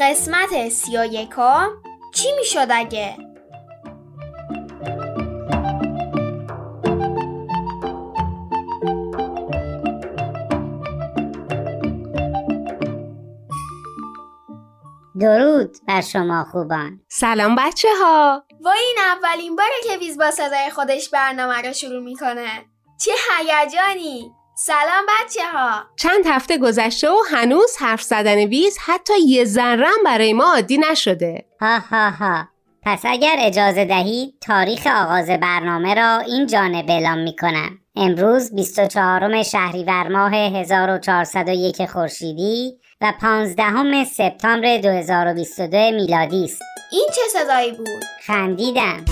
قسمت سی و یکم چی می‌شد اگه؟ درود بر شما خوبان. سلام بچه ها. وای این اولین باره که ویز با صدای خودش برنامه رو شروع می‌کنه. چه هیجانی. سلام بچه ها. چند هفته گذشته و هنوز حرف زدن ویز حتی یه ذرم برای ما عادی نشده. ها ها ها. پس اگر اجازه دهید تاریخ آغاز برنامه را این جانب اعلام می کنم امروز 24 شهریور ماه 1401 خورشیدی و 15 سپتامبر 2022 میلادی است. این چه صدایی بود؟ خندیدم.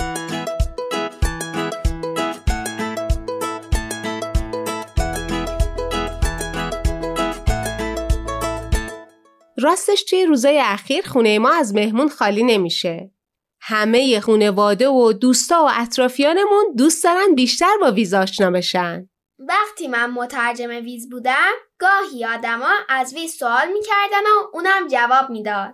راستش توی روزای اخیر خونه ما از مهمون خالی نمیشه. همه خونواده و دوستا و اطرافیانمون دوست دارن بیشتر با ویز آشنا بشن. وقتی من مترجم ویز بودم گاهی آدما از ویز سوال می‌کردن و اونم جواب می‌داد.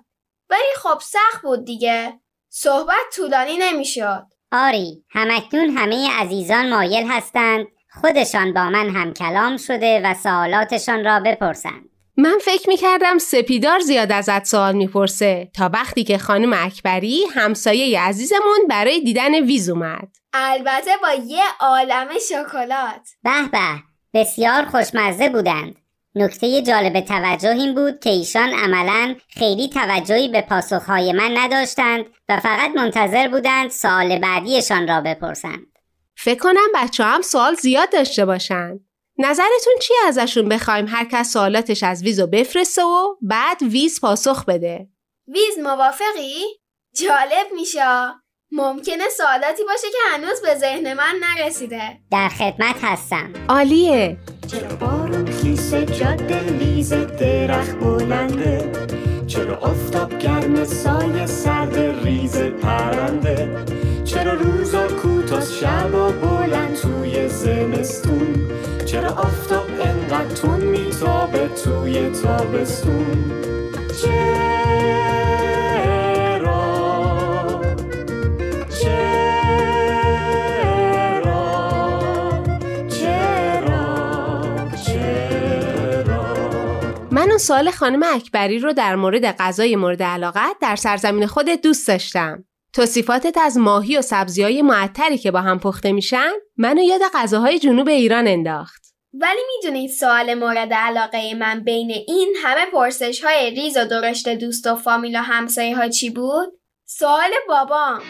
ولی خب سخت بود دیگه. صحبت طولانی نمی‌شد. آری همکنون همه عزیزان مایل هستند خودشان با من هم کلام شده و سوالاتشان را بپرسند. من فکر می‌کردم سپیدار زیاد ازت سوال می‌پرسه. تا وقتی که خانم اکبری همسایه عزیزمون برای دیدن ویز اومد. البته با یه عالم شکلات. به به بسیار خوشمزه بودند. نکته جالب توجه این بود که ایشان عملا خیلی توجهی به پاسخهای من نداشتند و فقط منتظر بودند سوال بعدیشان را بپرسند. فکر کنم بچه هم سوال زیاد داشته باشند نظرتون چیه ازشون بخوایم؟ هر کس سوالاتش از ویزو بفرسته و بعد ویز پاسخ بده. ویز موافقی؟ جالب میشه ممکنه سوالاتی باشه که هنوز به ذهن من نرسیده. در خدمت هستم. عالیه. چرا بارون خیسه جاده لیز درخت بلنده؟ چرا آفتاب گرم سایه سرد ریز پرنده؟ چرا روزا کوتاه شبا بلند توی زمستون؟ انقدر تون میتابه توی تابستون. چرا؟ چرا؟ چرا؟ چرا؟ من اون سوال خانم اکبری رو در مورد غذای مورد علاقت در سرزمین خودت دوست داشتم. توصیفاتت از ماهی و سبزی های معطری که با هم پخته میشن منو یاد غذاهای جنوب ایران انداخت. ولی می‌دونید سوال مورد علاقه من بین این همه پرسش های ریز و درشت دوست و فامیل و همسایه ها چی بود؟ سوال بابام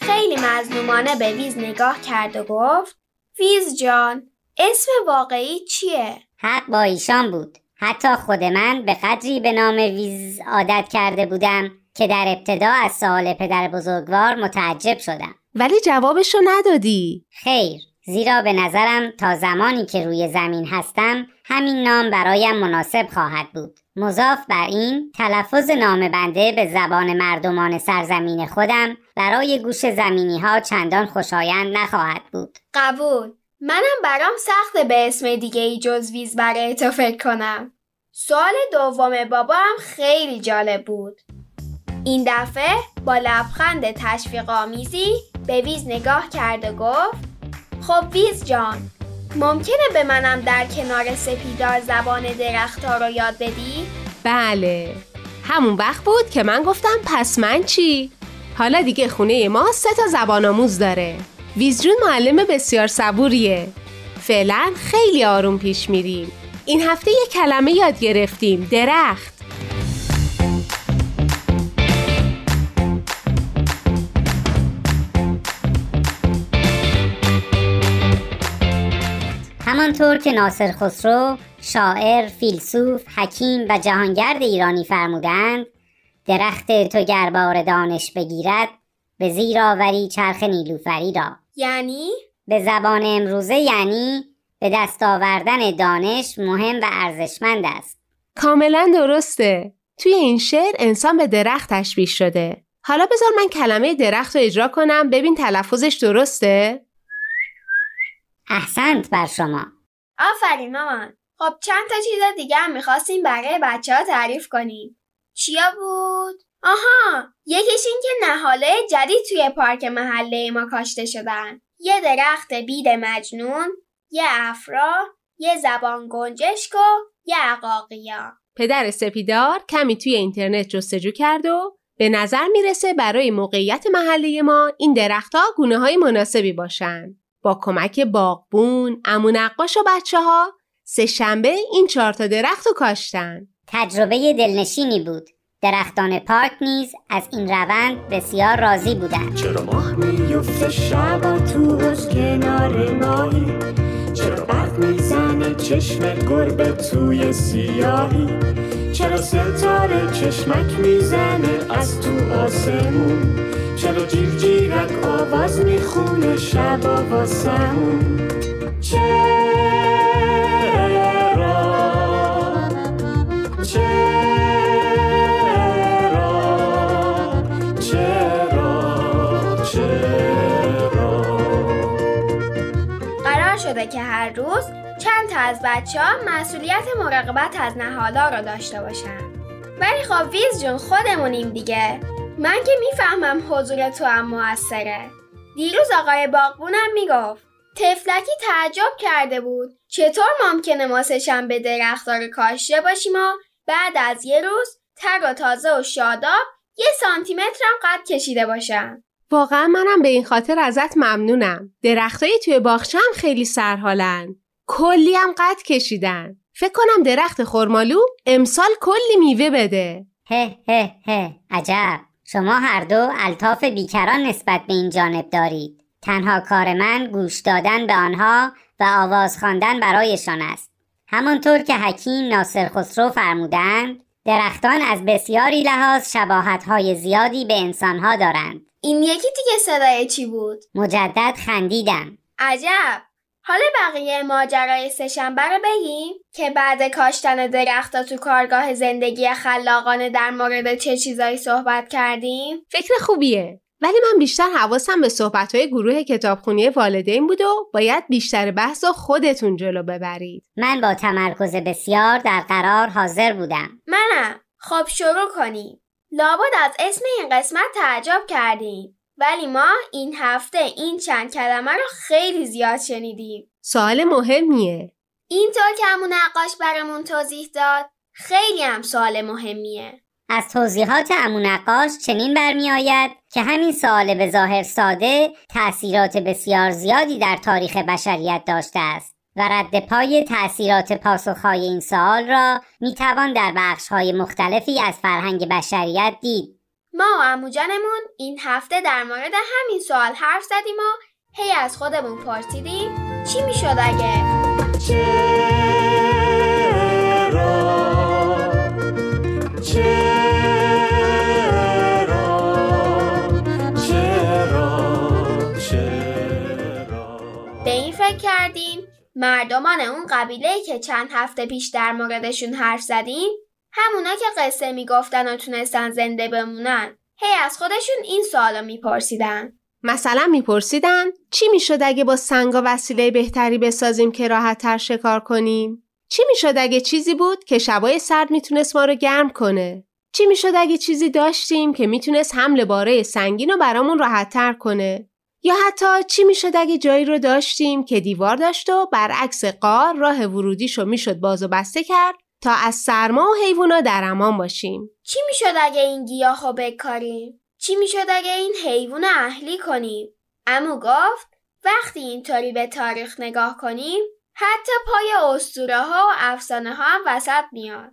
خیلی مظلومانه به ویز نگاه کرد و گفت ویز جان اسم واقعی چیه؟ حق با ایشان بود حتی خود من به قدری به نام ویز عادت کرده بودم که در ابتدا از سوال پدر بزرگوار متعجب شدم ولی جوابشو ندادی. خیر زیرا به نظرم تا زمانی که روی زمین هستم همین نام برایم مناسب خواهد بود. مضاف بر این تلفظ نام بنده به زبان مردمان سرزمین خودم برای گوش زمینی ها چندان خوشایند نخواهد بود. قبول. منم برام سخته به اسم دیگه ای جز ویز برای تو فکر کنم. سوال دوم بابام خیلی جالب بود. این دفعه با لبخند تشویق آمیزی به ویز نگاه کرد و گفت خب ویز جان ممکنه به منم در کنار سپیدار زبان درختها رو یاد بدی؟ بله. همون وقت بود که من گفتم پس من چی؟ حالا دیگه خونه ما سه تا زبان آموز داره. ویزجون معلم بسیار صبوریه. فعلا خیلی آروم پیش میریم. این هفته یه کلمه یاد گرفتیم درخت. همانطور که ناصر خسرو شاعر، فیلسوف، حکیم و جهانگرد ایرانی فرمودند درخت تو گربار دانش بگیرد به زیر آوری چرخ نیلوفری را یعنی به زبان امروزه یعنی به دست آوردن دانش مهم و ارزشمند است کاملا درسته. توی این شعر انسان به درخت تشبیه شده. حالا بذار من کلمه درخت رو اجرا کنم ببین تلفظش درسته؟ احسنت بر شما. آفرین مامان. خب چند تا چیز دیگه هم می‌خواستیم برای بچه ها تعریف کنیم. چیا بود؟ آها یکیش این که نهاله جدید توی پارک محله ما کاشته شدن. یه درخت بید مجنون یه افرا یه زبان گنجشک و یه عقاقیا. پدر سپیدار کمی توی اینترنت جستجو کرد و به نظر می‌رسه برای موقعیت محله ما این درختها گونه های مناسبی باشن. با کمک باغبون، امون نقاش و بچه ها سه شنبه این چهار تا درخت رو کاشتن. تجربه دلنشینی بود. درختان پارک نیز از این روند بسیار راضی بودند. چرا ماه میفته شبا تو از کنار ماهی؟ چرا برق می‌زنه چشم گربه توی سیاهی. چرا ستاره چشمک می‌زنه از تو آسمون؟ چرا جیر جیرک آواز می‌خونه شبا واسمون چرا شده که هر روز چند تا از بچه ها مسئولیت مراقبت از نهالا رو داشته باشن. ولی خب ویز جون خودمونیم دیگه. من که می‌فهمم حضور تو هم موثره. دیروز آقای باغبونم می‌گفت تفلکی تعجب کرده بود. چطور ممکنه ما سهشنبه درختها رو کاشته باشیم و بعد از یه روز تر و تازه و شاداب یه سانتیمتر هم قد کشیده باشن؟ واقعا منم به این خاطر ازت ممنونم. درختای توی باغچه هم خیلی سرحالن. کلی هم قد کشیدن. فکر کنم درخت خرمالو امسال کلی میوه بده. هه هه هه عجب شما هر دو الطاف بیکران نسبت به این جانب دارید تنها کار من گوش دادن به آنها و آواز خواندن برایشان است همانطور که حکیم ناصر خسرو فرمودند درختان از بسیاری لحاظ شباهت‌های زیادی به انسانها دارند این یکی دیگه صدای چی بود؟ مجدد خندیدم عجب حالا بقیه ماجرای سهشنبه رو بگیم که بعد کاشتن درختا تو کارگاه زندگی خلاقانه در مورد چه چیزایی صحبت کردیم فکر خوبیه. ولی من بیشتر حواسم به صحبتهای گروه کتابخونی والدین بود و باید بیشتر بحث رو خودتون جلو ببرید. من با تمرکز بسیار در قرار حاضر بودم منم خب شروع کنیم لابد از اسم این قسمت تعجب کردیم. ولی ما این هفته این چند کلمه رو خیلی زیاد شنیدیم. سوال مهمیه. اینطور که همون نقاش برامون توضیح داد خیلی هم سوال مهمیه. از توضیحات امو نقاش چنین برمیآید که همین سوال به ظاهر ساده تأثیرات بسیار زیادی در تاریخ بشریت داشته است. و رد پای تأثیرات پاسخهای این سوال را می‌توان در بخشهای مختلفی از فرهنگ بشریت دید. ما و عمو جانمون این هفته در مورد همین سوال حرف زدیم و هی از خودمون پرسیدیم چی می‌شد اگه؟ چرا؟ چرا؟ چرا؟ چرا؟ به این فکر کردیم مردمان اون قبیله که چند هفته پیش در موردشون حرف زدیم همونا که قصه می‌گفتن و تونستن زنده بمونن هی از خودشون این سوالو میپرسیدن مثلا میپرسیدن چی می‌شد اگه با سنگا وسیله بهتری بسازیم که راحت تر شکار کنیم؟ چی می‌شد اگه چیزی بود که شبای سرد می‌تونست ما رو گرم کنه؟ چی می‌شد اگه چیزی داشتیم که می‌تونست حمل باره سنگین رو برامون راحت تر کنه؟ یا حتی چی می‌شد اگه جایی رو داشتیم که دیوار داشت و برعکس قار راه ورودیشو می‌شد باز و بسته کرد تا از سرما و حیوونا در امان باشیم؟ چی می‌شد اگه این گیاهو بکاریم؟ چی می‌شد اگه این حیوان اهلی کنیم؟ امو گفت وقتی اینطوری به تاریخ نگاه کنیم حتی پای اسطوره ها و افسانه ها هم وسط میاد.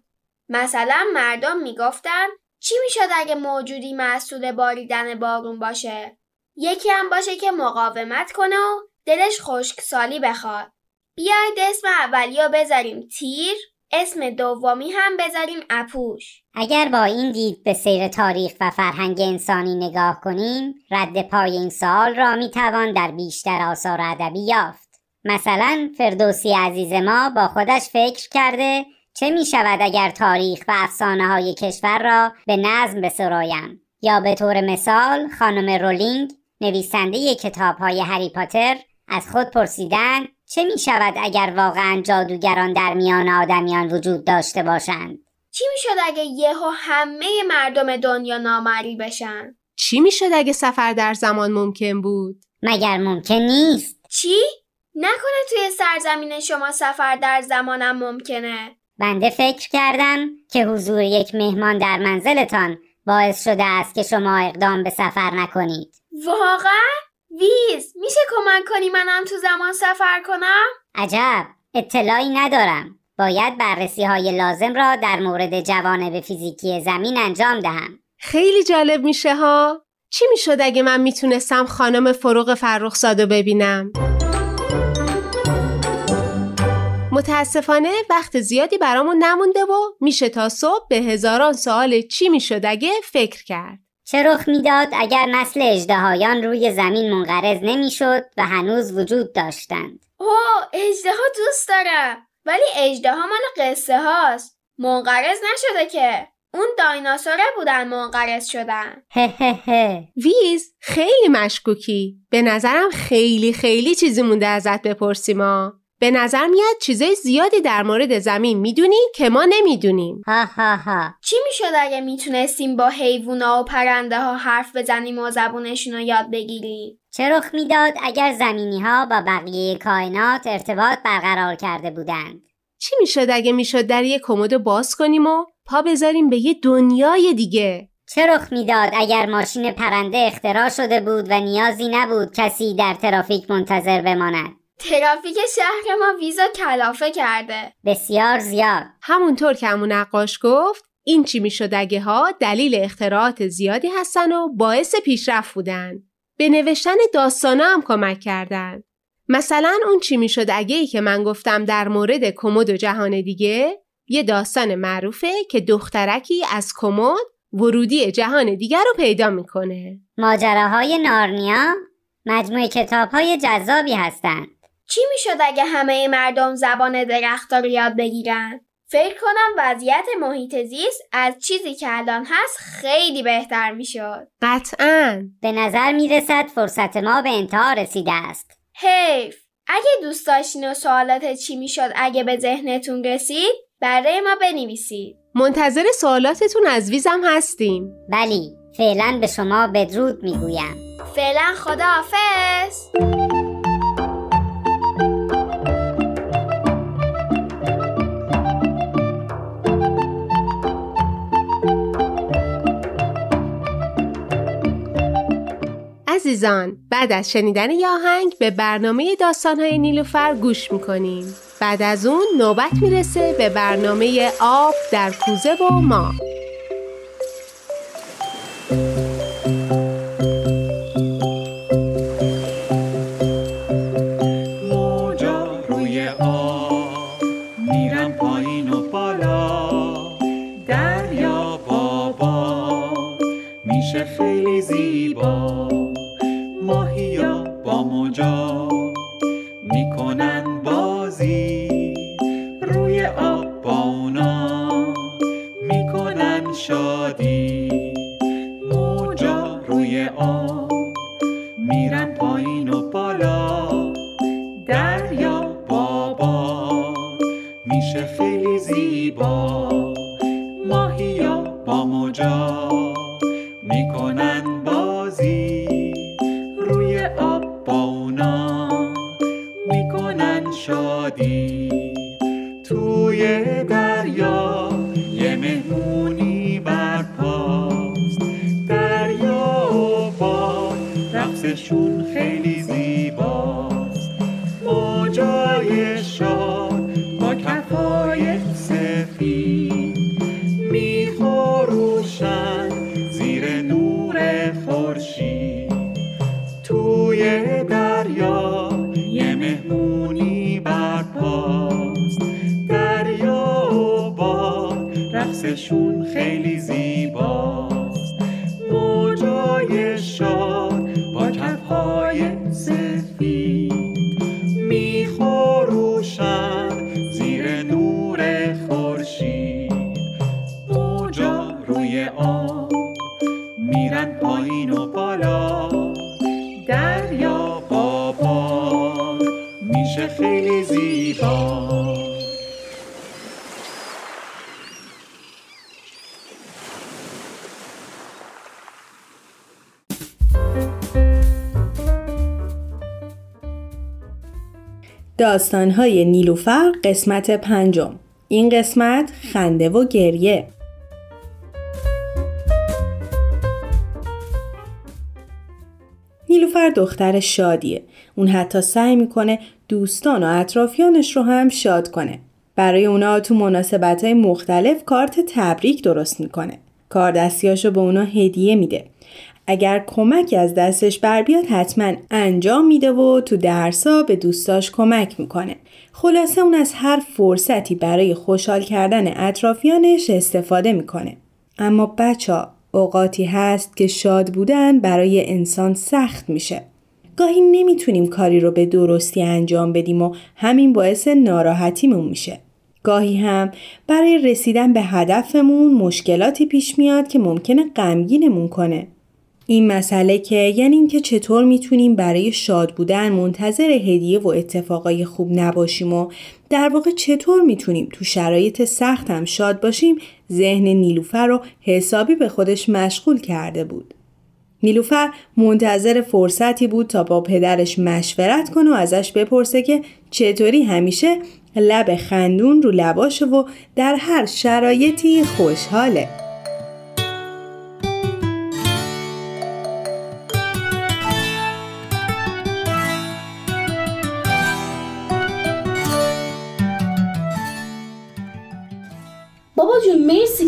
مثلا مردم می‌گفتن چی می‌شد اگه موجودی مسئول باریدن بارون باشه؟ یکی هم باشه که مقاومت کنه و دلش خشکسالی بخواد. بیاید اسم اولی بذاریم. تیر. اسم دومی هم بذاریم اپوش. اگر با این دید به سیر تاریخ و فرهنگ انسانی نگاه کنیم رد پای این سوال را می توان در بیشتر آثار ادبی یافت. مثلا فردوسی عزیز ما با خودش فکر کرده چه می شود اگر تاریخ و افسانه های کشور را به نظم بسرایم یا به طور مثال خانم رولینگ نویسنده کتاب های هری پاتر از خود پرسیدن چه می شود اگر واقعا جادوگران در میان آدمیان وجود داشته باشند؟ چی می‌شد اگه یهو همه مردم دنیا نامری بشن؟ چی می‌شد اگه سفر در زمان ممکن بود؟ مگر ممکن نیست. چی؟ نکنه توی سرزمین شما سفر در زمانم ممکنه. بنده فکر کردم که حضور یک مهمان در منزلتان باعث شده است که شما اقدام به سفر نکنید. واقعا؟ ویز میشه کمک کنی منم تو زمان سفر کنم؟ عجب اطلاعی ندارم. باید بررسی های لازم را در مورد جوانب فیزیکی زمین انجام دهم. خیلی جالب میشه ها. چی می‌شد اگه من می‌تونستم خانم فروغ فرخزادو ببینم؟ متاسفانه وقت زیادی برامون نمونده و میشه تا صبح به هزاران سوال چی می‌شد اگه فکر کرد. چه رخ می‌داد اگر نسل اجدهایان روی زمین منقرض نمی‌شد و هنوز وجود داشتند؟ اوه اجدها دوست دارم. ولی اجدها مال قصه هاست. منقرض نشده که. اون دایناسوره بودن منقرض شدن. ویز خیلی مشکوکی. به نظرم خیلی خیلی چیزی مونده ازت بپرسیم ها. به نظر میاد چیزای زیادی در مورد زمین می‌دونی که ما نمی‌دونیم. ها ها ها چی می‌شد اگه می‌تونستیم با حیوونا و پرنده ها حرف بزنیم و زبونشون رو یاد بگیریم چه رخ می‌داد اگر زمینی ها با بقیه کائنات ارتباط برقرار کرده بودند چی می‌شد اگه می‌شد در یه کمد باز کنیم و پا بذاریم به یه دنیای دیگه؟ چه رخ می‌داد اگر ماشین پرنده اختراع شده بود و نیازی نبود کسی در ترافیک منتظر بماند ترافیک شهر ما ویزا کلافه کرده بسیار زیاد همونطور که همون نقاش گفت این چی می‌شد اگه ها دلیل اختراعات زیادی هستن و باعث پیشرفت بودن. به نوشتن داستانا هم کمک کردن. مثلا اون چی می‌شد اگه ای که من گفتم در مورد کمد و جهان دیگه یه داستان معروفه که دخترکی از کمد ورودی جهان دیگر رو پیدا می‌کنه. ماجراهای نارنیا مجموعه کتاب های جذابی هستند چی می‌شد اگه همه مردم زبان درختها رو یاد بگیرن؟ فکر کنم وضعیت محیط زیست از چیزی که الان هست خیلی بهتر می‌شد. قطعاً. به نظر می‌رسد فرصت ما به انتها رسیده است. حیف اگه دوست داشتین و سوالات چی می‌شد اگه به ذهنتون رسید برای ما بنویسید. منتظر سوالاتتون از ویزم هستیم. بلی فعلا به شما بدرود می‌گویم. فعلا خداحافظ. عزیزان بعد از شنیدن یه آهنگ به برنامه داستانهای نیلوفر گوش می‌کنیم. بعد از اون نوبت می‌رسه به برنامه آب در کوزه و ما داستانهای نیلوفر قسمت پنجم. این قسمت خنده و گریه. نیلوفر دختر شادیه. اون حتی سعی می‌کنه دوستان و اطرافیانش رو هم شاد کنه. برای اونا تو مناسبت های مختلف کارت تبریک درست می‌کنه. کار دستیاشو به اونا هدیه میده. اگر کمکی از دستش بر بیاد حتما انجام میده و تو درسا به دوستاش کمک می‌کنه. خلاصه اون از هر فرصتی برای خوشحال کردن اطرافیانش استفاده می‌کنه. اما بچه اوقاتی هست که شاد بودن برای انسان سخت میشه. گاهی نمی‌تونیم کاری رو به درستی انجام بدیم و همین باعث ناراحتیمون میشه. گاهی هم برای رسیدن به هدفمون مشکلاتی پیش میاد که ممکنه غمگینمون کنه. این مسئله که یعنی اینکه چطور می‌تونیم برای شاد بودن منتظر هدیه و اتفاقای خوب نباشیم و در واقع چطور می‌تونیم تو شرایط سخت هم شاد باشیم ذهن نیلوفر رو حسابی به خودش مشغول کرده بود. نیلوفر منتظر فرصتی بود تا با پدرش مشورت کنه و ازش بپرسه که چطوری همیشه لب خندون رو لباشه و در هر شرایطی خوشحاله.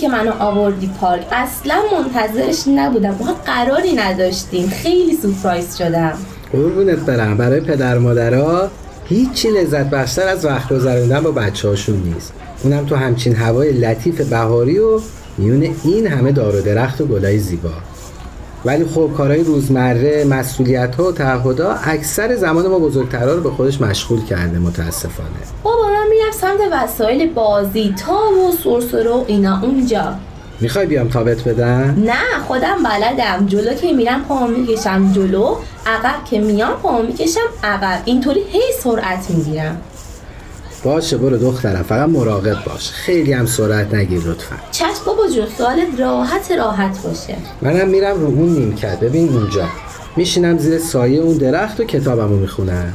که منو آوردی پارک اصلا منتظرش نبودم. ما قراری نداشتیم. خیلی سورپرایز شدم. قربونت برم. برای پدر مادرها هیچی لذت بخشتر از وقت گذروندن با بچه هاشون نیست. اونم تو همچین هوای لطیف بهاری و میون این همه دار و درخت و گلای زیبا. ولی خب کارهای روزمره مسئولیت ها و تعهدا اکثر زمان ما بزرگترها رو به خودش مشغول کرده متاسفانه. بابا سمت وسایل بازی تا و سرسره و اینا اونجا. می‌خوای بیام تابت بدم؟ نه خودم بلدم. جلو که میرم پامو می‌کشم جلو. عقب که میام پامو می‌کشم عقب. اینطوری هی سرعت می‌گیرم. باشه برو دخترم. فقط مراقب باش. خیلی هم سرعت نگیر لطفا. چشم بابا جون سوالت راحت راحت باشه. منم میرم رو اون نیمکت. ببین اونجا. میشینم زیر سایه اون درخت و کتابمو می‌خونم.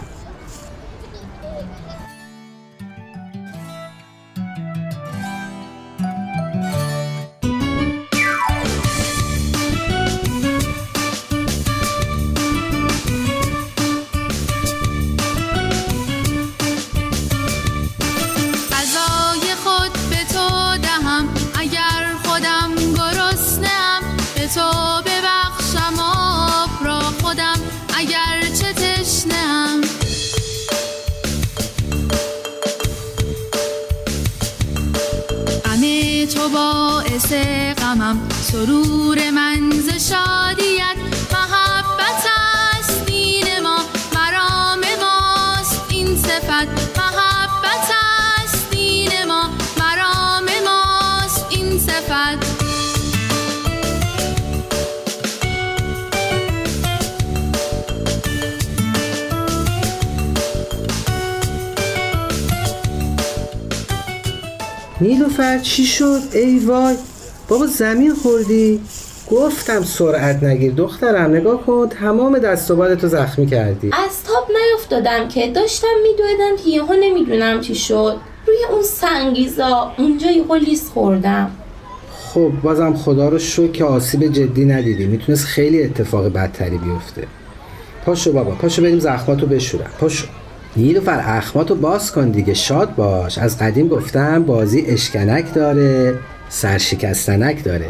نیلوفر چی شد؟ ای وای. بابا زمین خوردی؟ گفتم سرعت نگیر. دخترم نگاه کن تمام دست و بالتو زخمی کردی. از تاب نیفتادم که داشتم میدویدم که یهو نمی‌دونم چی شد. روی اون سنگیزا اونجا یهو لیس خوردم. خب بازم خدا رو شکر که آسیب جدی ندیدی. می‌تونست خیلی اتفاق بدتری بیفته. پاشو بابا پاشو بریم زخماتو بشورم. پاشو. نیلوفر اخماتو باز کن دیگه شاد باش. از قدیم گفتم بازی اشکنک داره سرشکستنک داره.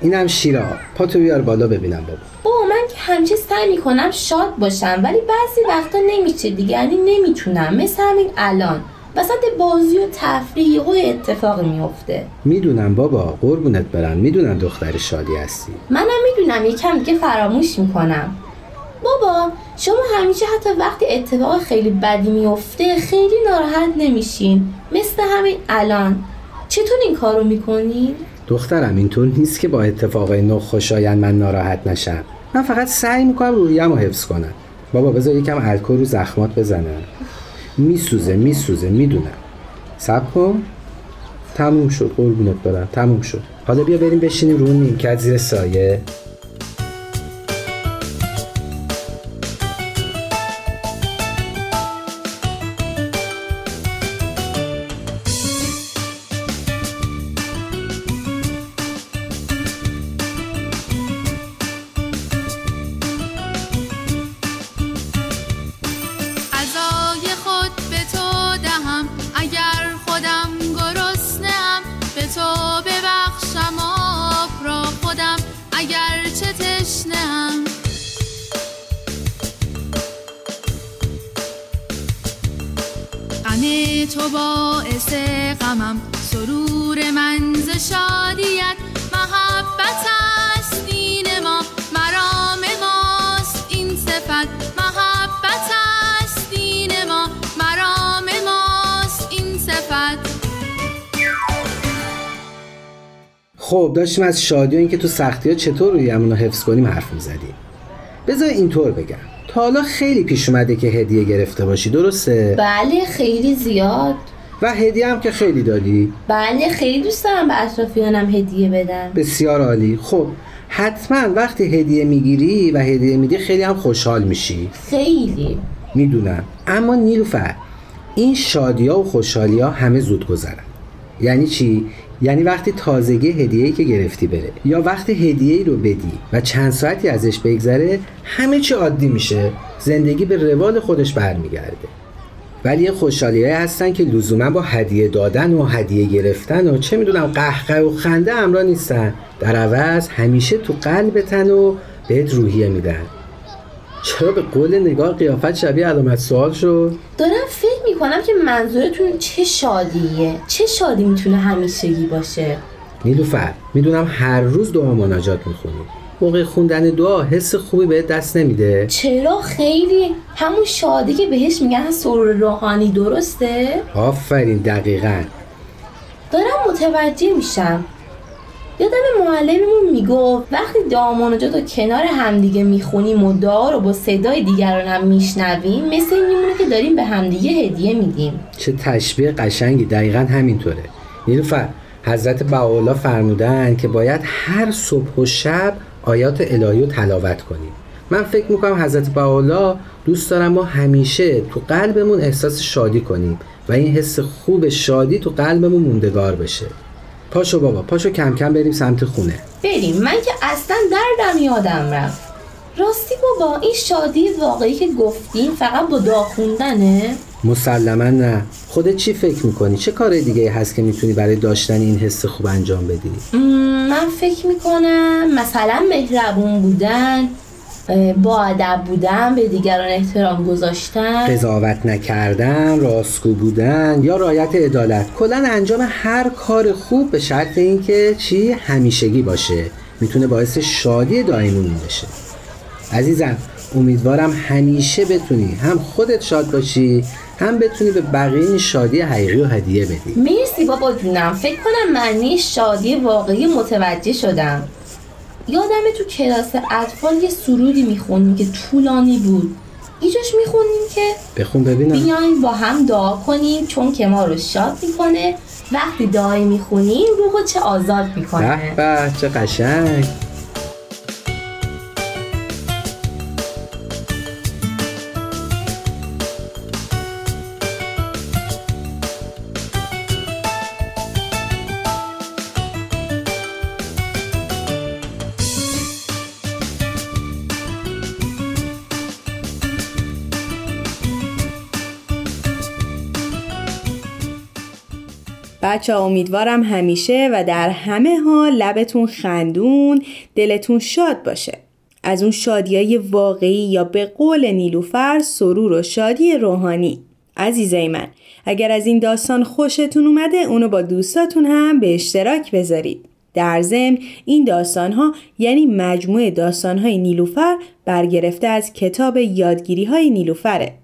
اینم شیرا پاتو بیار بالا ببینم بابا. بابا من که همیشه سعی می‌کنم شاد باشم ولی بعضی وقتا نمیشه دیگه یعنی نمی‌تونم. مثل همین الان. وسط بازی و تفریح یهو اتفاقی میفته می‌دونم بابا قربونت برم. می‌دونم دختر شادی هستی. منم می‌دونم یکم دیگه فراموش می‌کنم. بابا شما همیشه حتی وقتی اتفاق خیلی بدی میفته خیلی ناراحت نمیشین. مثل همین الان. چطور این کارو می‌کنین؟ دخترم اینطور نیست که با اتفاقای نو خوشایند من ناراحت نشم. من فقط سعی می‌کنم روحیم رو حفظ کنم. بابا بذار یکم الکل رو زخمات بزنم. میسوزه میسوزه می‌دونم. سب کن. تموم شد قربونت برم تموم شد. حالا بیا بریم بشینیم رو نیمکت زیر سایه. غم تو باعث غمم. سرور من ز شادیت محبت است. دین ما مرام ماست. این صفت محبت است. دین ما مرام ماست. این صفت. خب داشتیم از شادی اینکه تو سختی ها چطور رویمون رو حفظ کنیم حرف می‌زدیم. بذار اینطور بگم. تا حالا خیلی پیش اومده که هدیه گرفته باشی درسته؟ بله خیلی زیاد. و هدیه هم که خیلی دادی بله خیلی دوست دارم به اطرافیانم هدیه بدم. بسیار عالی. خب حتما وقتی هدیه می‌گیری و هدیه میدی خیلی هم خوشحال میشی. خیلی. می‌دونم. اما نیلوفر این شادی ها و خوشحالی ها همه زود گذرن. یعنی چی؟ یعنی وقتی تازگی هدیه‌ای که گرفتی بره یا وقتی هدیه رو بدی و چند ساعتی ازش بگذره همه چی عادی میشه. زندگی به روال خودش برمیگرده. ولی یه خوشحالی هستن که لزوما با هدیه دادن و هدیه گرفتن و چه می‌دونم قهقه و خنده همراه نیستن. در عوض همیشه تو قلبتن و بهت روحیه میدن. چرا به قول نگاه قیافت شبیه علامت سوال شد؟ دارم فکر می‌کنم که منظورتون چه شادیه؟ چه شادی می‌تونه همیشگی باشه؟ نیلوفر می‌دونم هر روز دعا مناجات می‌خونی. موقع خوندن دعا حس خوبی بهت دست نمیده. چرا خیلی؟ همون شادی که بهش میگن سرور روحانی درسته؟ آفرین دقیقا. دارم متوجه میشم. یادم معلممون می‌گفت وقتی مناجات رو کنار همدیگه می‌خونیم و دعا رو با صدای دیگران هم میشنویم مثل این میمونه که داریم به همدیگه هدیه میدیم. چه تشبیه قشنگی دقیقا همینطوره. نیلوفر حضرت بهاءالله فرمودن که باید هر صبح و شب آیات الهی رو تلاوت کنیم. من فکر می‌کنم حضرت بهاءالله دوست دارم ما همیشه تو قلبمون احساس شادی کنیم و این حس خوب شادی تو قلبمون موندگار بشه. پاشو بابا پاشو کم کم بریم سمت خونه. بریم. من که اصلا دردم یادم رفت. راستی بابا این شادی واقعی که گفتیم فقط با دعا خوندنه؟ مسلما نه. خودت چی فکر می‌کنی؟ چه کار دیگه هست که می‌تونی برای داشتن این حس خوب انجام بدی؟ من فکر می‌کنم مثلا مهربون بودن با ادب بودن به دیگران احترام گذاشتن. قضاوت نکردن راستگو بودن یا رعایت عدالت. کلا انجام هر کار خوب به شرط اینکه چی؟ همیشگی باشه. می‌تونه باعث شادی دائمی بشه. عزیزم امیدوارم همیشه بتونی هم خودت شاد باشی هم بتونی به بقیه این شادی حقیقی و هدیه بدی. مرسی بابا جونم. فکر کنم معنی شادی واقعی متوجه شدم. یادمه تو کلاس اطفال یه سرودی می‌خونیم که طولانی بود. یه جاش می‌خونیم که بخون ببینم. بیاین با هم دعا کنیم چون که ما رو شاد می‌کنه. وقتی دعایی می‌خونیم روحو چه آزاد می‌کنه. به چه قشنگ. بچه ها امیدوارم همیشه و در همه حال لبتون خندون دلتون شاد باشه از اون شادیای واقعی یا به قول نیلوفر سرور و شادی روحانی عزیزای من اگر از این داستان خوشتون اومده اونو با دوستاتون هم به اشتراک بذارید. در ضمن این داستان ها یعنی مجموعه داستان های نیلوفر برگرفته از کتاب یادگیری های نیلوفره.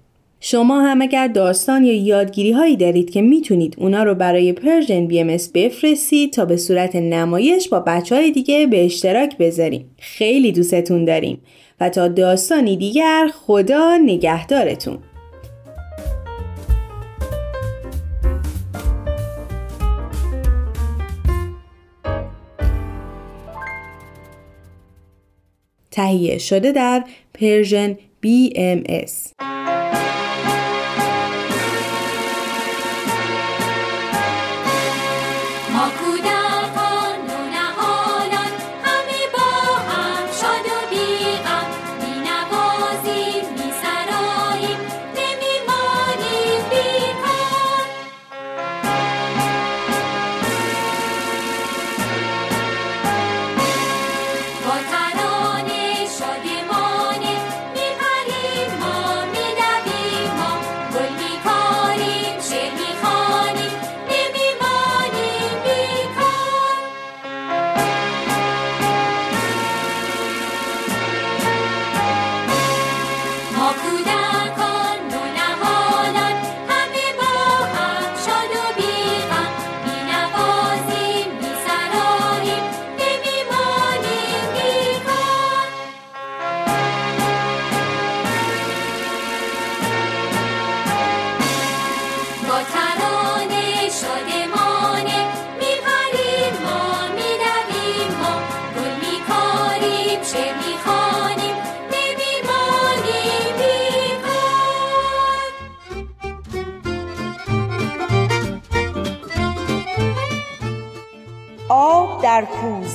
شما هم اگر داستان یا یادگیری هایی دارید که می‌تونید اونا رو برای پرژن بی ام بفرستید تا به صورت نمایش با بچه های دیگه به اشتراک بذاریم. خیلی دوستتون داریم و تا داستانی دیگر خدا نگهدارتون. تهیه شده در پرژن BMS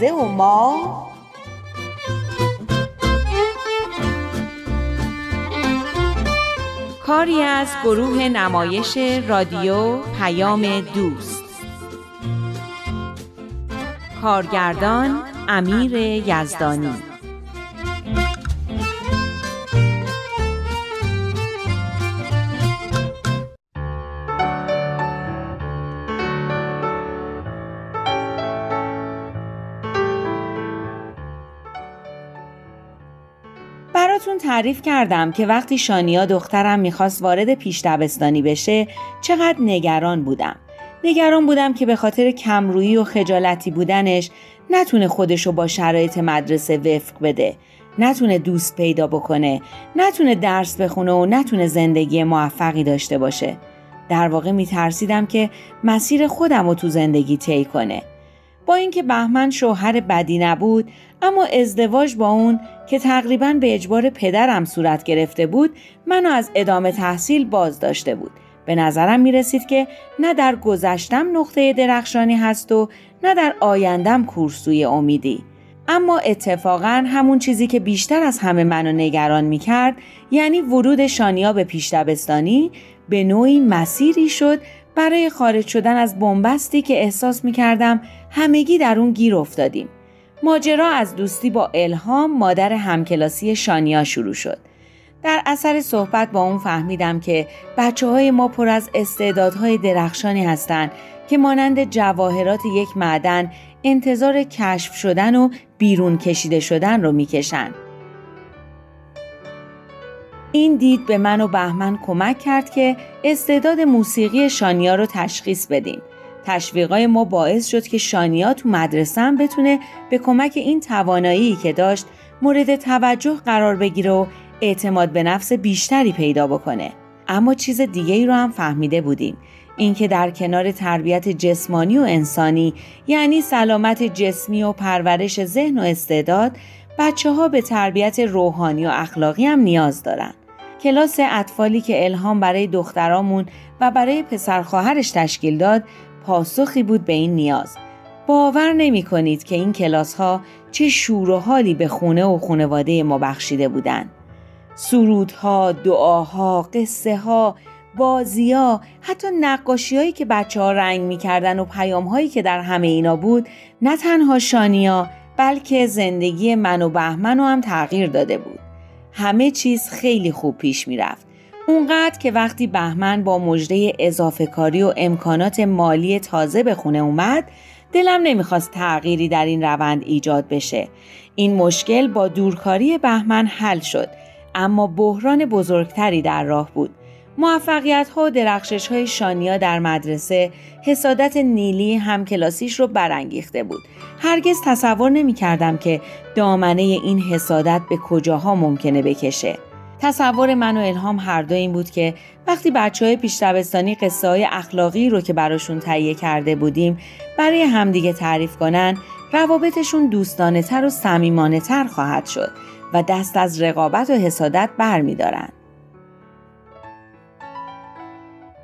کوزه و ما کاری از گروه نمایش رادیو پیام دوست. کارگردان امیر یزدانی. تعریف کردم که وقتی شانیا دخترم می‌خواست وارد پیش دبستانی بشه چقدر نگران بودم. نگران بودم که به خاطر کمرویی و خجالتی بودنش نتونه خودشو با شرایط مدرسه وفق بده. نتونه دوست پیدا بکنه. نتونه درس بخونه و نتونه زندگی موفقی داشته باشه. در واقع میترسیدم که مسیر خودم رو تو زندگی طی کنه. با اینکه بهمن شوهر بدی نبود اما ازدواج با اون که تقریبا به اجبار پدرم صورت گرفته بود منو از ادامه تحصیل باز داشته بود. به نظرم می رسید که نه در گذشتم نقطه درخشانی هست و نه در آیندم کورسوی امیدی. اما اتفاقا همون چیزی که بیشتر از همه منو نگران می کرد یعنی ورود شانیا به پیش دبستانی به نوعی مسیری شد برای خارج شدن از بنبستی که احساس می کردم همگی در اون گیر افتادیم. ماجرا از دوستی با الهام مادر همکلاسی شانیا شروع شد. در اثر صحبت با اون فهمیدم که بچه های ما پر از استعدادهای درخشانی هستند که مانند جواهرات یک معدن انتظار کشف شدن و بیرون کشیده شدن رو می‌کشند. این دید به من و بهمن کمک کرد که استعداد موسیقی شانیا رو تشخیص بدیم. تشویقای ما باعث شد که شانیا تو مدرسه بتونه به کمک این توانایی که داشت مورد توجه قرار بگیره و اعتماد به نفس بیشتری پیدا بکنه. اما چیز دیگه ای رو هم فهمیده بودیم. اینکه در کنار تربیت جسمانی و انسانی یعنی سلامت جسمی و پرورش ذهن و استعداد بچه ها به تربیت روحانی و اخلاقی هم نیاز دارن. کلاس اطفالی که الهام برای دخترامون و برای پسر خواهرش تشکیل داد پاسخی بود به این نیاز. باور نمی کنید که این کلاس ها چه شور و حالی به خونه و خانواده ما بخشیده بودند. سرودها، دعاها، قصه ها، بازی ها، حتی نقاشی هایی که بچه ها رنگ می کردن و پیام هایی که در همه اینا بود نه تنها شانیا بلکه زندگی من و بهمن هم تغییر داده بود. همه چیز خیلی خوب پیش می رفت. اونقدر که وقتی بهمن با مژده اضافه کاری و امکانات مالی تازه به خونه اومد دلم نمی‌خواست تغییری در این روند ایجاد بشه. این مشکل با دورکاری بهمن حل شد اما بحران بزرگتری در راه بود. موفقیت ها و درخشش های شانیا در مدرسه حسادت نیلی هم کلاسیش رو برانگیخته بود. هرگز تصور نمی کردم که دامنه این حسادت به کجاها ممکنه بکشه. تصور من و الهام هر دو این بود که وقتی بچه های پیش قصه های اخلاقی رو که براشون تهیه کرده بودیم برای همدیگه تعریف کنن روابطشون دوستانه تر و سمیمانه تر خواهد شد و دست از رقابت و حسادت بر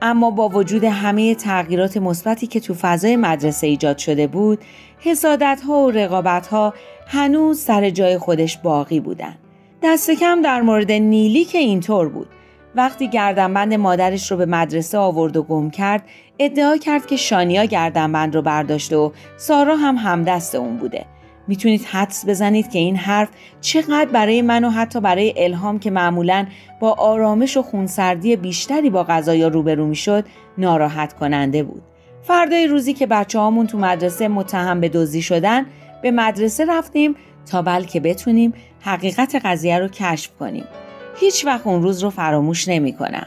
اما با وجود همه تغییرات مثبتی که تو فضای مدرسه ایجاد شده بود، حسادت ها و رقابت ها هنوز سر جای خودش باقی بودن. دست کم در مورد نیلی که اینطور بود. وقتی گردنبند مادرش رو به مدرسه آورد و گم کرد، ادعا کرد که شانیا گردنبند رو برداشته و سارا هم همدست اون بوده. می‌تونید حدس بزنید که این حرف چقدر برای من و حتی برای الهام که معمولا با آرامش و خونسردی بیشتری با غذایا روبرو می‌شد ناراحت کننده بود. فردای روزی که بچه هامون تو مدرسه متهم به دزدی شدن به مدرسه رفتیم تا بلکه بتونیم حقیقت قضیه رو کشف کنیم. هیچ وقت اون روز رو فراموش نمی کنم.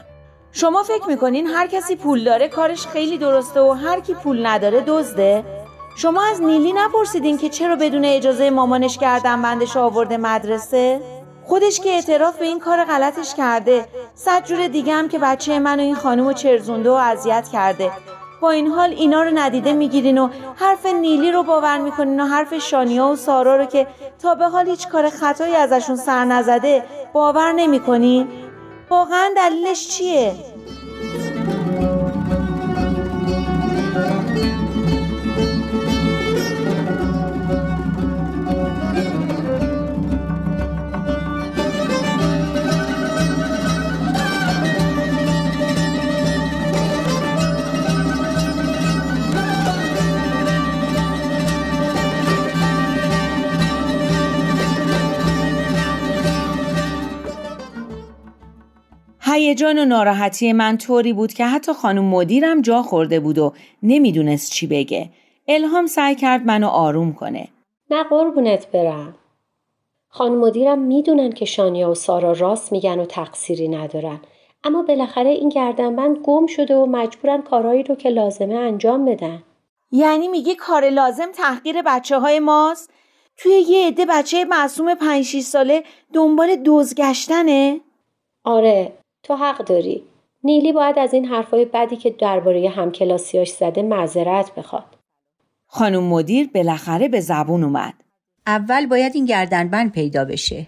شما فکر می‌کنین هر کسی پول داره کارش خیلی درسته و هر کی پول نداره دزده؟ شما از نیلی نپرسیدین که چرا بدون اجازه مامانش کردن بندش آورده مدرسه؟ خودش که اعتراف به این کار غلطش کرده. صد جور دیگه هم که بچه من و این خانم رو چرزونده و اذیت کرده. با این حال اینا رو ندیده می‌گیرین و حرف نیلی رو باور می‌کنین و حرف شانیا و سارا رو که تا به حال هیچ کار خطایی ازشون سر نزده باور نمی‌کنین؟ واقعا دلیلش چیه؟ هیجان و ناراحتی من طوری بود که حتی خانم مدیرم جا خورده بود و نمی‌دونست چی بگه. الهام سعی کرد منو آروم کنه. نه قربونت برم. خانم مدیرم می‌دونن که شانیا و سارا راست میگن و تقصیری ندارن. اما بالاخره این گردنبند گم شده و مجبورن کارهایی رو که لازمه انجام بدن. یعنی میگی کار لازم تحقیر بچه های ماست؟ توی یه عده بچه معصوم 5 6 ساله دنبال دزگشتنه؟ آره تو حق داری. نیلی باید از این حرفای بدی که درباره همکلاسیاش زده معذرت بخواد. خانم مدیر بالاخره به زبون اومد. اول باید این گردنبند پیدا بشه.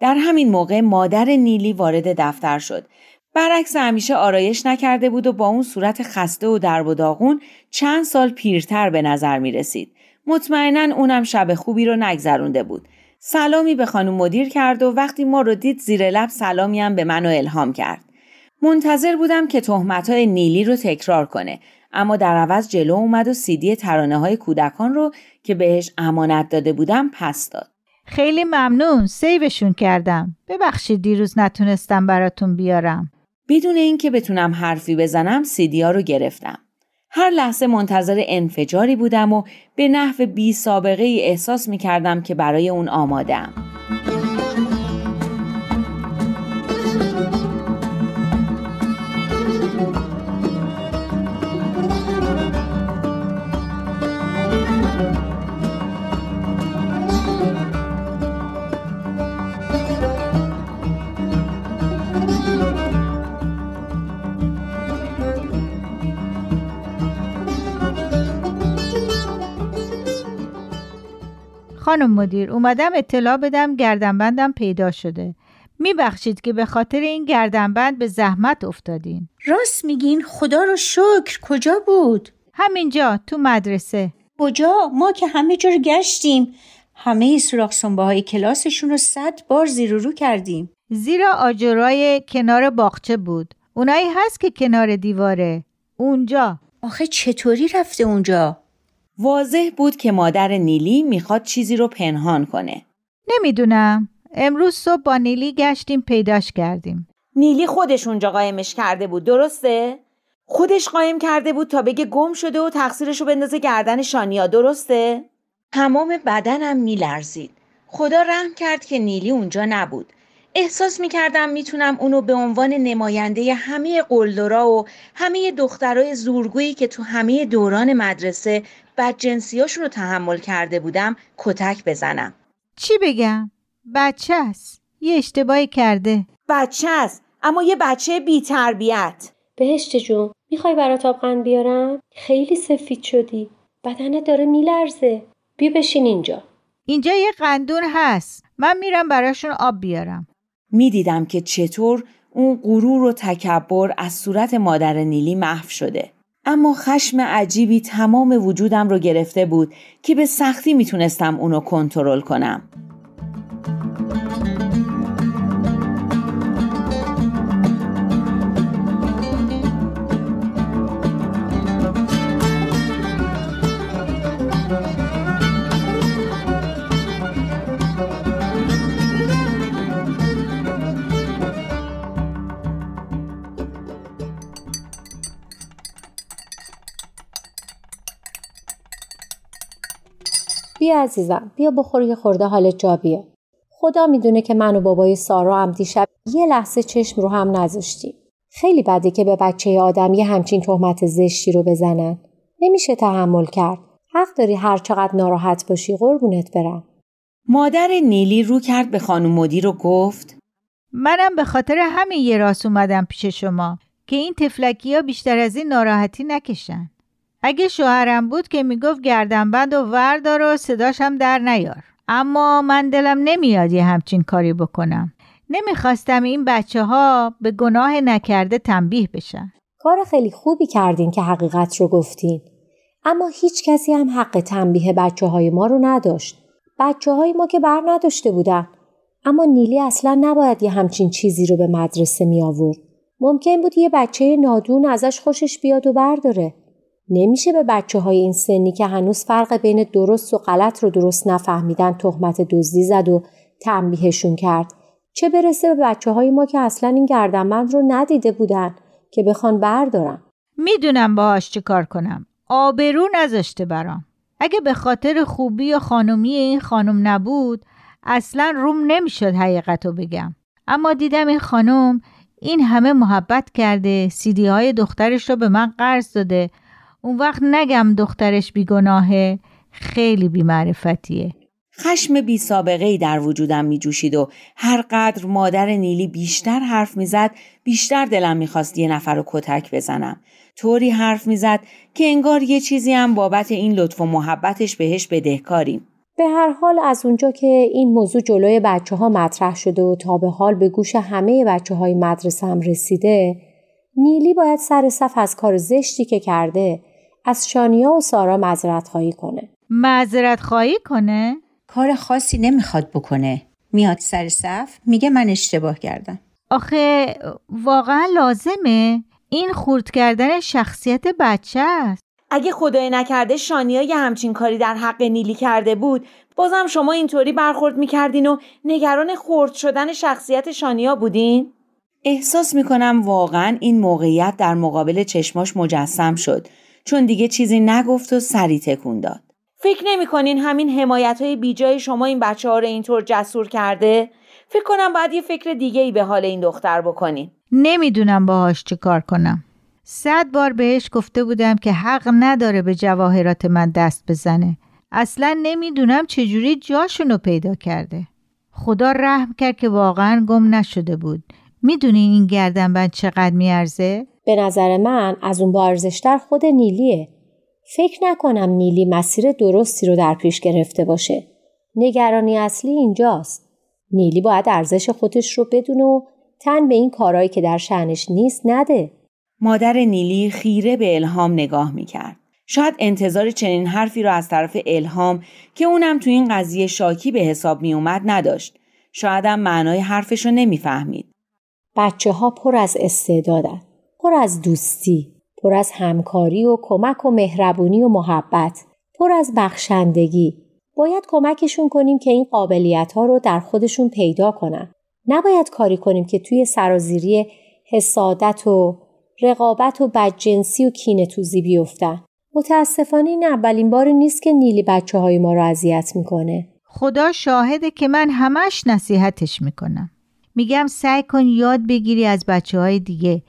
در همین موقع مادر نیلی وارد دفتر شد. برعکس همیشه آرایش نکرده بود و با اون صورت خسته و درب و داغون چند سال پیرتر به نظر می رسید. مطمئنا اونم شب خوبی رو نگذرونده بود. سلامی به خانم مدیر کرد و وقتی ما رو دید زیر لب سلامی هم به من و الهام کرد. منتظر بودم که تهمت های نیلی رو تکرار کنه اما در عوض جلو اومد و سیدی ترانه های کودکان رو که بهش امانت داده بودم پس داد. خیلی ممنون سیوشون کردم. ببخشید دیروز نتونستم براتون بیارم. بدون اینکه بتونم حرفی بزنم سیدی ها رو گرفتم. هر لحظه منتظر انفجاری بودم و به نحو بی سابقه ای احساس می کردم که برای اون آمادم. خانم مدیر اومدم اطلاع بدم گردنبندم پیدا شده. میبخشید که به خاطر این گردنبند به زحمت افتادین. راست میگین خدا رو شکر. کجا بود؟ همینجا تو مدرسه. کجا؟ ما که همه جور گشتیم. همه سوراخ های کلاسشون رو صد بار زیر رو کردیم. زیر آجرای کنار باغچه بود. اونایی هست که کنار دیواره. اونجا. آخه چطوری رفته اونجا؟ واضح بود که مادر نیلی می‌خواد چیزی رو پنهان کنه. نمی‌دونم. امروز صبح با نیلی گشتیم پیداش کردیم. نیلی خودش اونجا قایمش کرده بود درسته؟ خودش قایم کرده بود تا بگه گم شده و تقصیرشو بندازه گردن شانیا درسته؟ تمام بدنم میلرزید خدا رحم کرد که نیلی اونجا نبود احساس می‌کردم می‌تونم اونو به عنوان نماینده همه قلدرا و همه دخترای زورگویی که تو همه دوران مدرسه بدجنسیاشون رو تحمل کرده بودم کتک بزنم چی بگم؟ بچه است. یه اشتباهی کرده. بچه است اما یه بچه بی تربیت بهشت جون می‌خوای برات آبقند بیارم خیلی سفید شدی بدنت داره میلرزه بیا بشین اینجا اینجا یه قندون هست. من میرم براشون آب بیارم. می‌دیدم که چطور اون غرور و تکبر از صورت مادر نیلی محو شده اما خشم عجیبی تمام وجودم رو گرفته بود که به سختی می‌تونستم اونو کنترل کنم. بیا عزیزم بیا بخور یه خورده حالت جا بیا خدا می‌دونه که من و بابای سارا هم دیشب یه لحظه چشم رو هم نذاشتیم. خیلی بده که به بچه آدم یه همچین تهمت زشتی رو بزنن. نمیشه تحمل کرد. حق داری هر چقدر ناراحت باشی قربونت برم. مادر نیلی رو کرد به خانم مدیر و گفت منم به خاطر همین یه راست اومدم پیش شما که این تفلکی ها بیشتر از این ناراحتی نکشن. اگه شوهرم بود که می‌گفت گردنبند و وردار و صداش هم در نیار. اما من دلم نمیاد یه همچین کاری بکنم. نمی‌خواستم این بچه ها به گناه نکرده تنبیه بشن. کار خیلی خوبی کردین که حقیقت رو گفتین اما هیچ کسی هم حق تنبیه بچه های ما رو نداشت بچه های ما که بر نداشته بودن اما نیلی اصلا نباید یه همچین چیزی رو به مدرسه می آورد. ممکن بود یه بچه نادون ازش خوشش بیاد و برداره. نمیشه به بچه های این سنی که هنوز فرق بین درست و غلط رو درست نفهمیدن تهمت دزدی زد و تنبیهشون کرد. چه برسه به بچه های ما که اصلا این گردنبند رو ندیده بودن که بخوان بردارن. می‌دونم باهاش چه کار کنم. آبرو نذاشته برام. اگه به خاطر خوبی و خانومی این خانم نبود اصلا روم نمی‌شد حقیقتو بگم. اما دیدم این خانم این همه محبت کرده سیدی های دخترش رو به من قرض داده اون وقت نگم دخترش بیگناهه خیلی بیمعرفتیه خشم بی سابقه ای در وجودم می جوشید و هر قدر مادر نیلی بیشتر حرف می‌زد بیشتر دلم می‌خواست یه نفر رو کتک بزنم. طوری حرف می‌زد که انگار یه چیزی هم بابت این لطف و محبتش بهش بدهکاریم. به هر حال از اونجا که این موضوع جلوی بچه ها مطرح شده و تا به حال به گوش همه بچه های مدرسه هم رسیده نیلی باید سر صف از کار زشتی که کرده از شانیا و سارا مذرت خواهی کنه. معذرت خواهی کنه؟ کار خاصی نمی‌خواد بکنه میاد سر صف میگه من اشتباه کردم آخه واقعا لازمه این خورد کردن شخصیت بچه است اگه خدای نکرده شانیا یه همچین کاری در حق نیلی کرده بود بازم شما اینطوری برخورد می‌کردین و نگران خورد شدن شخصیت شانیا بودین؟ احساس می‌کنم واقعا این موقعیت در مقابل چشماش مجسم شد چون دیگه چیزی نگفت و سری تکون داد. فکر نمی‌کنین همین حمایت های بیجای شما این بچه ها رو اینطور جسور کرده؟ فکر کنم باید یه فکر دیگه ای به حال این دختر بکنین. نمی‌دونم باهاش چه کار کنم صد بار بهش گفته بودم که حق نداره به جواهرات من دست بزنه اصلا نمی‌دونم چجوری جاشونو پیدا کرده خدا رحم کرد که واقعا گم نشده بود می‌دونی این گردنبند چقدر میارزه؟ به نظر من از اون با ارزشتر خود نیلیه. فکر نکنم نیلی مسیر درستی رو در پیش گرفته باشه. نگرانی اصلی اینجاست. نیلی باید ارزش خودش رو بدونه و تن به این کارهایی که در شعنش نیست نده. مادر نیلی خیره به الهام نگاه می‌کرد. شاید انتظار چنین حرفی را از طرف الهام که اونم تو این قضیه شاکی به حساب میومد نداشت. شایدم معنای حرفش رو نمی‌فهمید. بچه ها پر از استعدادن. پر از دوستی. پر از همکاری و کمک و مهربونی و محبت. پر از بخشندگی. باید کمکشون کنیم که این قابلیت ها رو در خودشون پیدا کنن. نباید کاری کنیم که توی سرازیری حسادت و رقابت و بدجنسی و کینه توزی بیفتن. متاسفانه این اولین بار نیست که نیلی بچه های ما رو اذیت می‌کنه. خدا شاهده که من همش نصیحتش می‌کنم. میگم سعی کن یاد بگیری از بچه های دیگه.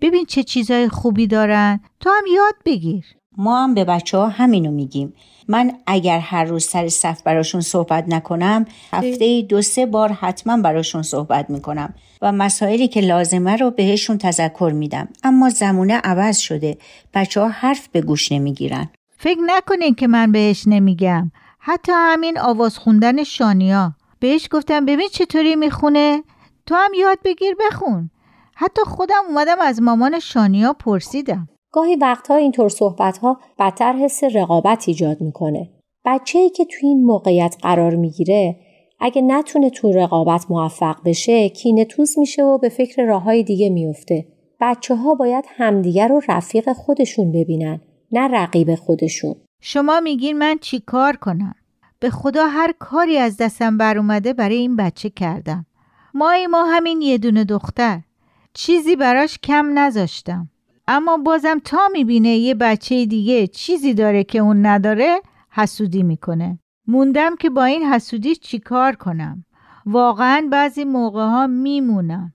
ببین چه چیزای خوبی دارن. تو هم یاد بگیر. ما هم به بچه ها همینو میگیم. من اگر هر روز سر صف براشون صحبت نکنم هفته دو سه بار حتما براشون صحبت می‌کنم و مسائلی که لازمه رو بهشون تذکر میدم. اما زمونه عوض شده. بچه ها حرف به گوش نمی‌گیرن. فکر نکنین که من بهش نمیگم. حتی همین آواز خوندن شانیا. بهش گفتم ببین چطوری می‌خونه؟ تو هم یاد بگیر بخون حتی خودم اومدم از مامان شانیا پرسیدم گاهی وقتها اینطور صحبتها بدتر حس رقابت ایجاد می‌کنه. بچه ای که تو این موقعیت قرار می‌گیره اگه نتونه تو رقابت موفق بشه کینه توز میشه و به فکر راههای دیگه میفته. بچه ها باید همدیگر رو رفیق خودشون ببینن نه رقیب خودشون. شما میگین من چی کار کنم؟ به خدا هر کاری از دستم بر اومده برای این بچه کردم. مای ما همین یه دونه دختر. چیزی براش کم نذاشتم. اما بازم تا می‌بینه یه بچه دیگه چیزی داره که اون نداره حسودی می‌کنه. موندم که با این حسودی چیکار کنم. واقعا بعضی موقع ها میمونم.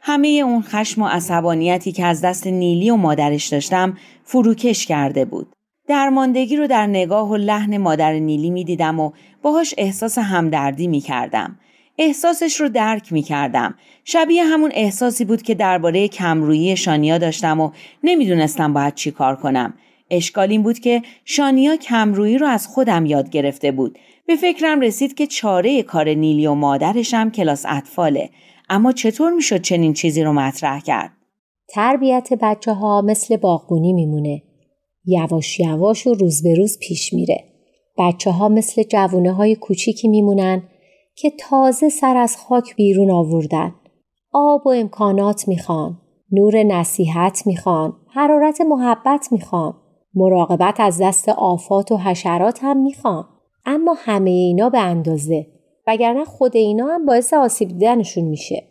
همه اون خشم و عصبانیتی که از دست نیلی و مادرش داشتم فروکش کرده بود. درماندگی رو در نگاه و لحن مادر نیلی می‌دیدم و باهاش احساس همدردی می‌کردم. احساسش رو درک می کردم. شبیه همون احساسی بود که درباره کمرویی شانیا داشتم و نمی‌دونستم باید چی کار کنم. اشکال این بود که شانیا کمرویی رو از خودم یاد گرفته بود. به فکرم رسید که چاره کار نیلی و مادرشم کلاس اطفاله. اما چطور می‌شد چنین چیزی رو مطرح کرد؟ تربیت بچه ها مثل باغبونی میمونه. یواش یواش و روز به روز پیش میره. بچه ها مثل جوونه های کوچیکی میمونن که تازه سر از خاک بیرون آوردن. آب و امکانات می‌خوان. نور نصیحت می‌خوان. حرارت محبت می‌خوان. مراقبت از دست آفات و حشرات هم می‌خوان. اما همه اینا به اندازه. وگرنه خود اینا هم باعث آسیب دیدنشون میشه.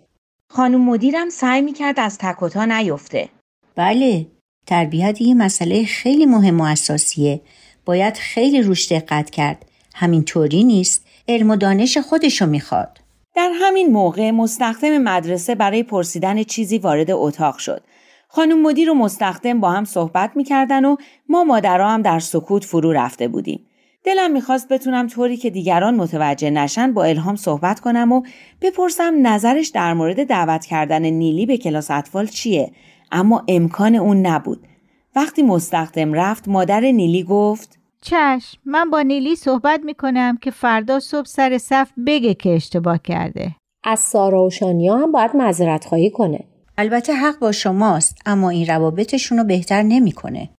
خانم مدیرم سعی می‌کرد از تکوتا نیفته. بله، تربیت یه مسئله خیلی مهم و اساسیه. باید خیلی روش دقت کرد. همینطوری نیست علم و دانش خودشو می‌خواد. در همین موقع مستخدم مدرسه برای پرسیدن چیزی وارد اتاق شد. خانم مدیر و مستخدم با هم صحبت می‌کردن و ما مادرها هم در سکوت فرو رفته بودیم. دلم می‌خواست بتونم طوری که دیگران متوجه نشن با الهام صحبت کنم و بپرسم نظرش در مورد دعوت کردن نیلی به کلاس اطفال چیه اما امکان اون نبود. وقتی مستخدم رفت مادر نیلی گفت چشم من با نیلی صحبت می‌کنم که فردا صبح سر صف بگه که اشتباه کرده. از سارا و شانیا هم باید معذرت خواهی کنه. البته حق با شماست اما این روابطشون رو بهتر نمی‌کنه.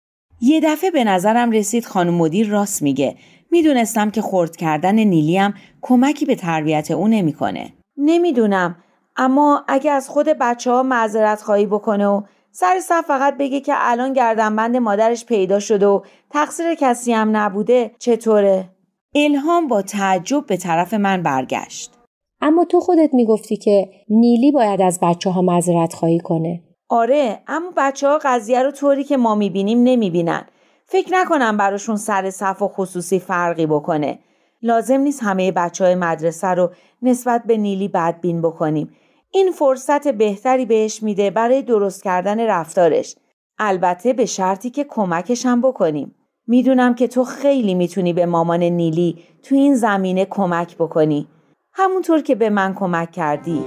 یه دفعه به نظرم رسید خانم مدیر راست میگه. می‌دونستم که خورد کردن نیلی هم کمکی به تربیت او نمی‌کنه. نمی‌دونم اما اگه از خود بچه ها معذرت خواهی بکنه و سر صف فقط بگه که الان گردنبند مادرش پیدا شده و تقصیر کسی هم نبوده چطوره؟ الهام با تعجب به طرف من برگشت. اما تو خودت می‌گفتی که نیلی باید از بچه ها مذرت خواهی کنه. آره اما بچه ها قضیه رو طوری که ما می‌بینیم نمی‌بینن. فکر نکنم براشون سر صف و خصوصی فرقی بکنه. لازم نیست همه بچه های مدرسه رو نسبت به نیلی بدبین بکنیم. این فرصت بهتری بهش میده برای درست کردن رفتارش. البته به شرطی که کمکش هم بکنیم. می‌دونم که تو خیلی می‌تونی به مامان نیلی تو این زمینه کمک بکنی. همونطور که به من کمک کردی.